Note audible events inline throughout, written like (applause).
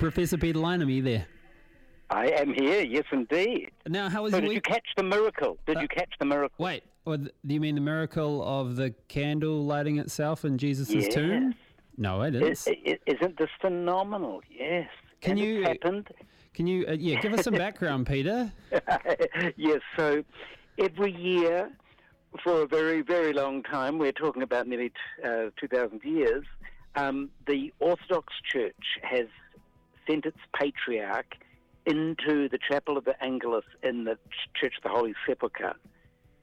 Professor Peter Lineham, are you there? I am here, yes, indeed. Now, how was So your did week? you catch the miracle? Did Uh, you catch the miracle? Wait, or th- do you mean the miracle of the candle lighting itself in Jesus' tomb? No, it is. I- I- isn't this phenomenal? Yes. Can and you- happened. Can you, uh, yeah, give us some (laughs) background, Peter? (laughs) yes. So every year, for a very, very long time, we're talking about nearly t- uh, 2,000 years, um, the Orthodox Church has sent its patriarch into the Chapel of the Angelus in the Church of the Holy Sepulchre.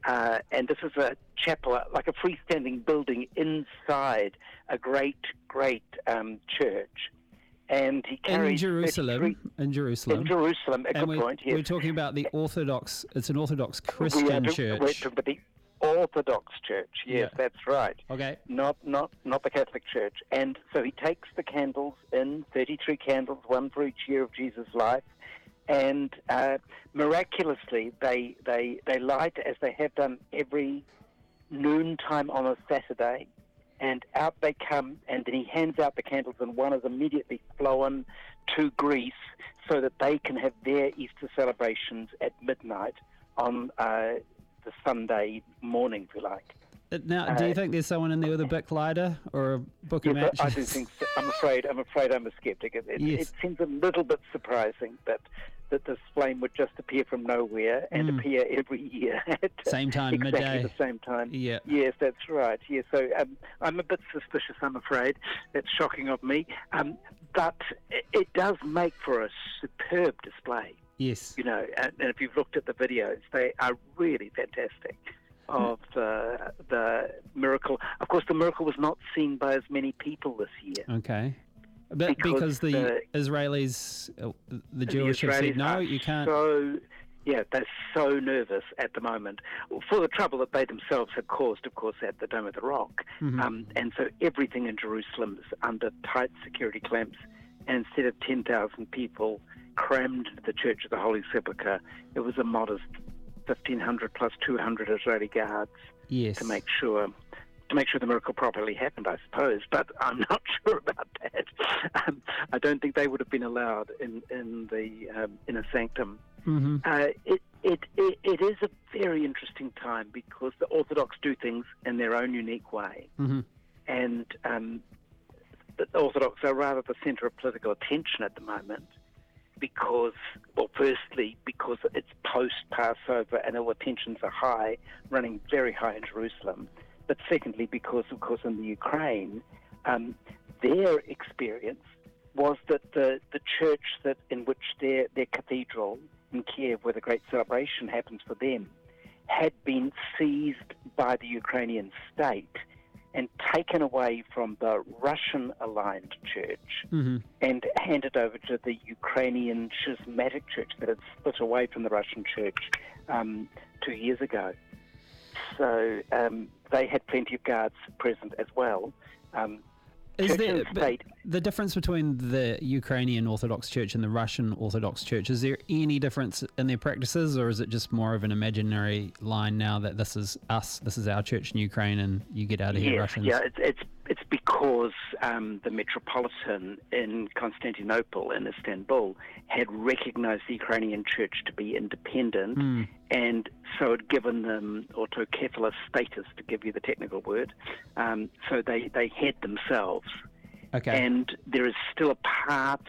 Uh, and this is a chapel, like a freestanding building inside a great, great um, church. And he In Jerusalem. In Jerusalem. In Jerusalem, a and good we're, point. Yes. we're talking about the Orthodox, it's an Orthodox Christian to- church. About the Orthodox Church. Yes, Yeah. that's right. Okay. Not not not the Catholic Church. And so he takes the candles in, 33 candles, one for each year of Jesus' life, and uh, miraculously they they they light as they have done every noontime on a Saturday. And out they come, and then he hands out the candles, and one is immediately flown to Greece so that they can have their Easter celebrations at midnight on uh, the Sunday morning, if you like. Uh, Now, do you Uh, think there's someone in there with a Bic lighter or a book of Yes, I- I do matches? think. So. I'm afraid. I'm afraid. I'm a skeptic. It, it, Yes. it seems a little bit surprising that that this flame would just appear from nowhere and Mm. appear every year (laughs) at Same time, exactly midday. the same time. Yeah. Yes, that's right. Yes, so um, I'm a bit suspicious. I'm afraid that's shocking of me, um, but it, it does make for a superb display. Yes. You know, and, and if you've looked at the videos, they are really fantastic. Of the the miracle, of course, the miracle was not seen by as many people this year. Okay. But Because because the the- Israelis, uh, the The Jewish have said, no, you can't. So, yeah, they're so nervous at the moment for the trouble that they themselves had caused, of course, at the Dome of the Rock. Mhm. Um, and so everything in Jerusalem is under tight security clamps. And instead of 10,000 people crammed the Church of the Holy Sepulchre, it was a modest 1,500 plus 200 Israeli guards yes. to make sure to make sure the miracle properly happened, I suppose. But (laughs) I'm not sure about that. Um, I don't think they would have been allowed in in the um, inner sanctum. hmm Uh, it, it it it is a very interesting time because the Orthodox do things in their own unique way, hmm and um, the Orthodox are rather the centre of political attention at the moment. Because, well, firstly, because it's post Passover and all tensions are high, running very high in Jerusalem. But secondly, because, of course, in the Ukraine, um, their experience was that the, the church that in which their, their cathedral in Kiev, where the great celebration happens for them, had been seized by the Ukrainian state and taken away from the Russian aligned church hmm and handed over to the Ukrainian schismatic church that had split away from the Russian church um, two years ago. So um, they had plenty of guards present as well. Um, Is there state. the difference between the Ukrainian Orthodox Church and the Russian Orthodox Church? Is there any difference in their practices, or is it just more of an imaginary line now that this is us, this is our church in Ukraine, and you get out of here, Yes, Russians? yeah, it's it's, it's because um, the metropolitan in Constantinople in Istanbul had recognised the Ukrainian church to be independent, Hmm. and so had given them autocephalous status, to give you the technical word. Um, so they they head themselves, Okay. and there is still a part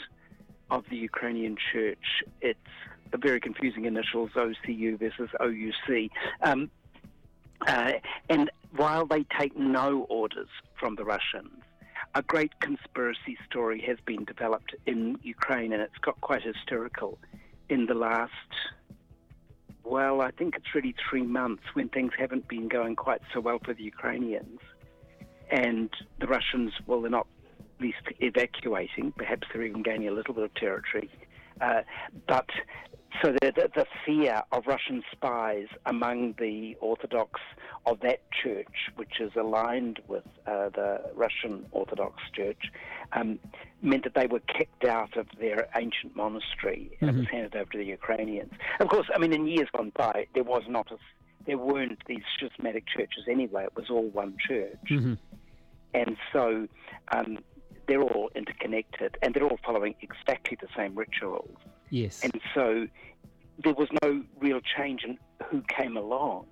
of the Ukrainian church. It's a very confusing initials OCU versus OUC. Um, uh, and while they take no orders from the Russians, a great conspiracy story has been developed in Ukraine, and it's got quite hysterical in the last, well, I think it's really three months when things haven't been going quite so well for the Ukrainians. And the Russians, well, they're not least evacuating, perhaps they're even gaining a little bit of territory. Uh, but so the, the, the fear of Russian spies among the Orthodox of that church, which is aligned with uh, the Russian Orthodox Church, um, meant that they were kicked out of their ancient monastery and it was handed over to the Ukrainians. Of course, I mean, in years gone by, there was not a, there weren't these schismatic churches anyway. It was all one church hmm and so um, they're all interconnected and they're all following exactly the same rituals. Yes. And so there was no real change in who came along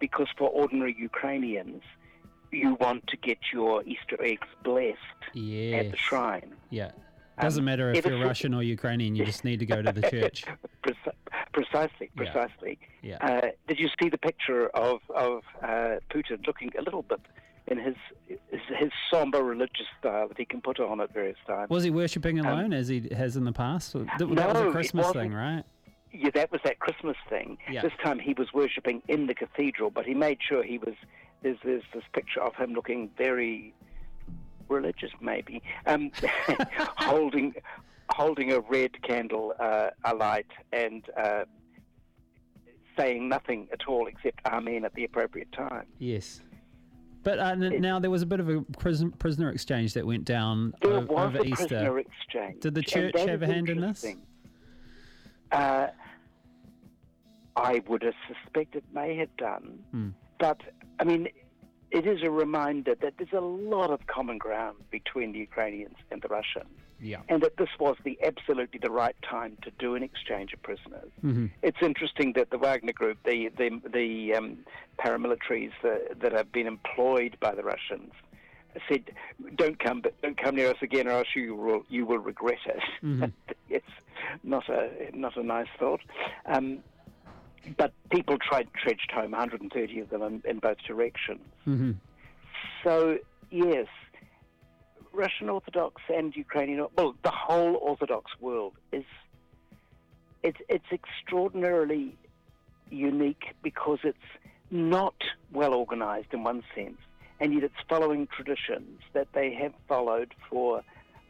because for ordinary Ukrainians, you want to get your Easter eggs blessed yes. at the shrine. Yeah. Doesn't Um, matter if ever you're Russian or Ukrainian, you just need to go to the (laughs) church. Preci- Precisely, Yeah. precisely. Yeah. Uh, did you see the picture of of uh, Putin looking a little bit in his, his his somber religious style that he can put on at various times? Was he worshipping alone as he has in the past? That, that was Um, a Christmas thing, right? Yeah, that was that Christmas thing. Yeah. This time he was worshipping in the cathedral, but he made sure he was. There's, there's this picture of him looking very religious, maybe, um, (laughs) holding holding a red candle uh, alight and uh, saying nothing at all except Amen at the appropriate time. Yes. But uh, now there was a bit of a prison, prisoner exchange that went down There o- was over a Easter. prisoner exchange. Did the church have a hand in this? Uh, I would have suspected may have done, Hmm. but I mean, it is a reminder that there's a lot of common ground between the Ukrainians and the Russians, Yeah. and that this was the absolutely the right time to do an exchange of prisoners. hmm It's interesting that the Wagner Group, the the, the um, paramilitaries that, that have been employed by the Russians, said, "Don't come, but don't come near us again, or else you will you will regret it." Mhm. (laughs) it's not a not a nice thought. Um, but people tried trudged home, 130 of them in, in both directions. hmm So yes, Russian Orthodox and Ukrainian, well, the whole Orthodox world is it's it's extraordinarily unique because it's not well organized in one sense, and yet it's following traditions that they have followed for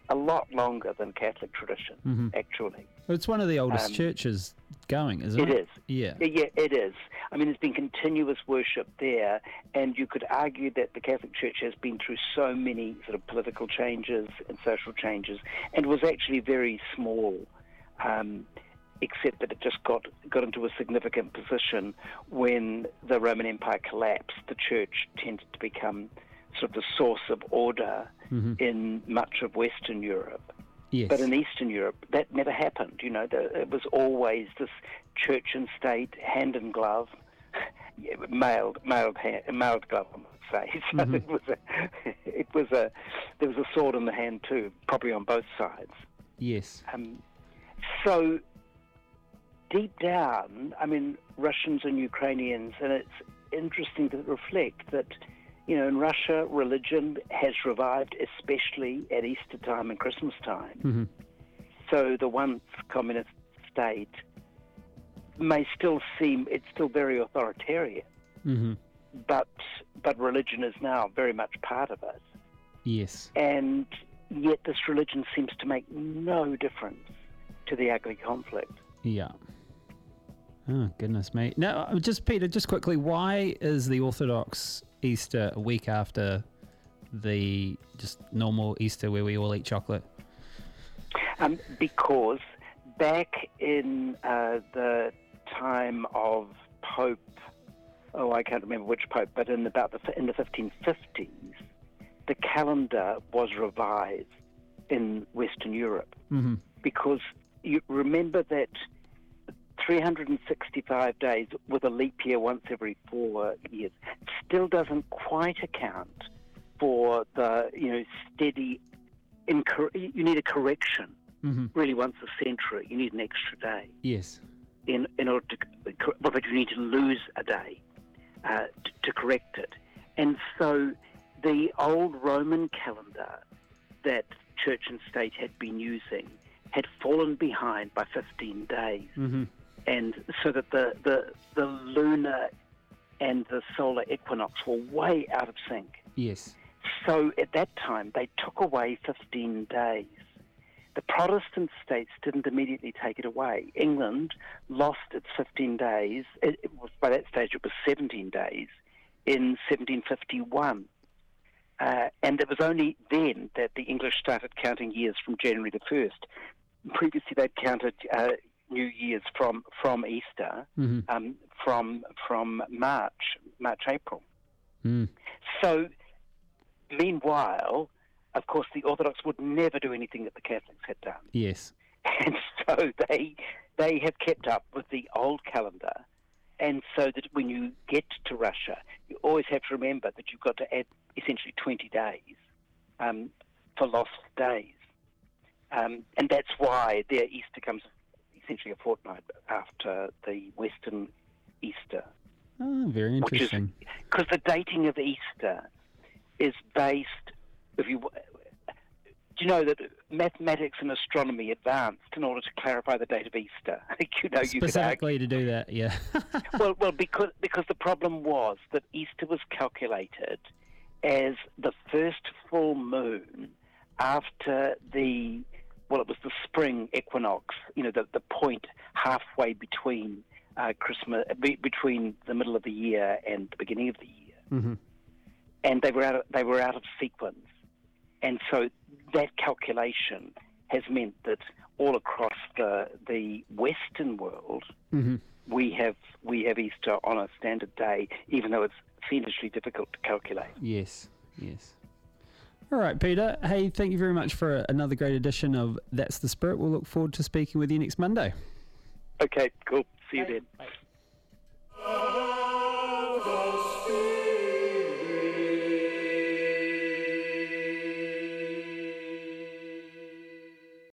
a lot longer than Catholic tradition, Mhm. actually. It's one of the oldest Um, churches going, isn't it? It is. Yeah. Yeah, it is. I mean, there's been continuous worship there, and you could argue that the Catholic Church has been through so many sort of political changes and social changes, and was actually very small, um, except that it just got got into a significant position when the Roman Empire collapsed. The Church tended to become sort of the source of order hmm in much of Western Europe. Yes. But in Eastern Europe, that never happened. You know, the, it was always this church and state, hand in glove, (laughs) mailed, mailed, hand, mailed glove. I would say. (laughs) So Mhm. it was a, (laughs) it was a, there was a sword in the hand too, probably on both sides. yes. Um, so deep down, I mean, Russians and Ukrainians, and it's interesting to reflect that, you know, in Russia, religion has revived, especially at Easter time and Christmas time. hmm So the once communist state may still seem it's still very authoritarian, hmm but but religion is now very much part of it, Yes. and yet this religion seems to make no difference to the ugly conflict. Yeah. Oh goodness me! Now, uh, just Peter, just quickly, why is the Orthodox Easter a week after the just normal Easter where we all eat chocolate? Um, because back in uh, the time of Pope, oh, I can't remember which Pope, but in about the in the 1550s, the calendar was revised in Western Europe hmm because you remember that 365 days with a leap year once every four years still doesn't quite account for the you know steady. Incor- you need a correction hmm really once a century. You need an extra day Yes. in in order to well, but you need to lose a day uh, to, to correct it. And so the old Roman calendar that church and state had been using had fallen behind by 15 days, hmm and so that the the, the lunar and the solar equinox were way out of sync. Yes. So at that time, they took away 15 days. The Protestant states didn't immediately take it away. England lost its 15 days. It, it was, by that stage, it was 17 days in 1751. Uh, and it was only then that the English started counting years from January the 1st. Previously, they'd counted uh, New Year's from, from Easter, hmm um, from, from March, March, April. Mm. So, meanwhile, of course, the Orthodox would never do anything that the Catholics had done. Yes. (laughs) And so they they have kept up with the old calendar, and so that when you get to Russia, you always have to remember that you've got to add essentially 20 days um, for lost days, um, and that's why their Easter comes essentially a fortnight after the Western Easter. Oh, very interesting. Because the dating of Easter is based, if you do you know that mathematics and astronomy advanced in order to clarify the date of Easter? (laughs) you know, specifically you to do that, yeah. (laughs) well, well, because because the problem was that Easter was calculated as the first full moon after the well, it was the spring equinox. You know, the the point halfway between uh, Christmas, be, between the middle of the year and the beginning of the year, mm-hmm. and they were out of, they were out of sequence, and so that calculation has meant that all across the the Western world, mm-hmm. we have we have Easter on a standard day, even though it's fiendishly difficult to calculate. Yes, yes. All right, Peter. Hey, thank you very much for another great edition of That's the Spirit. We'll look forward to speaking with you next Monday. Okay, cool. See you Bye. then. Bye.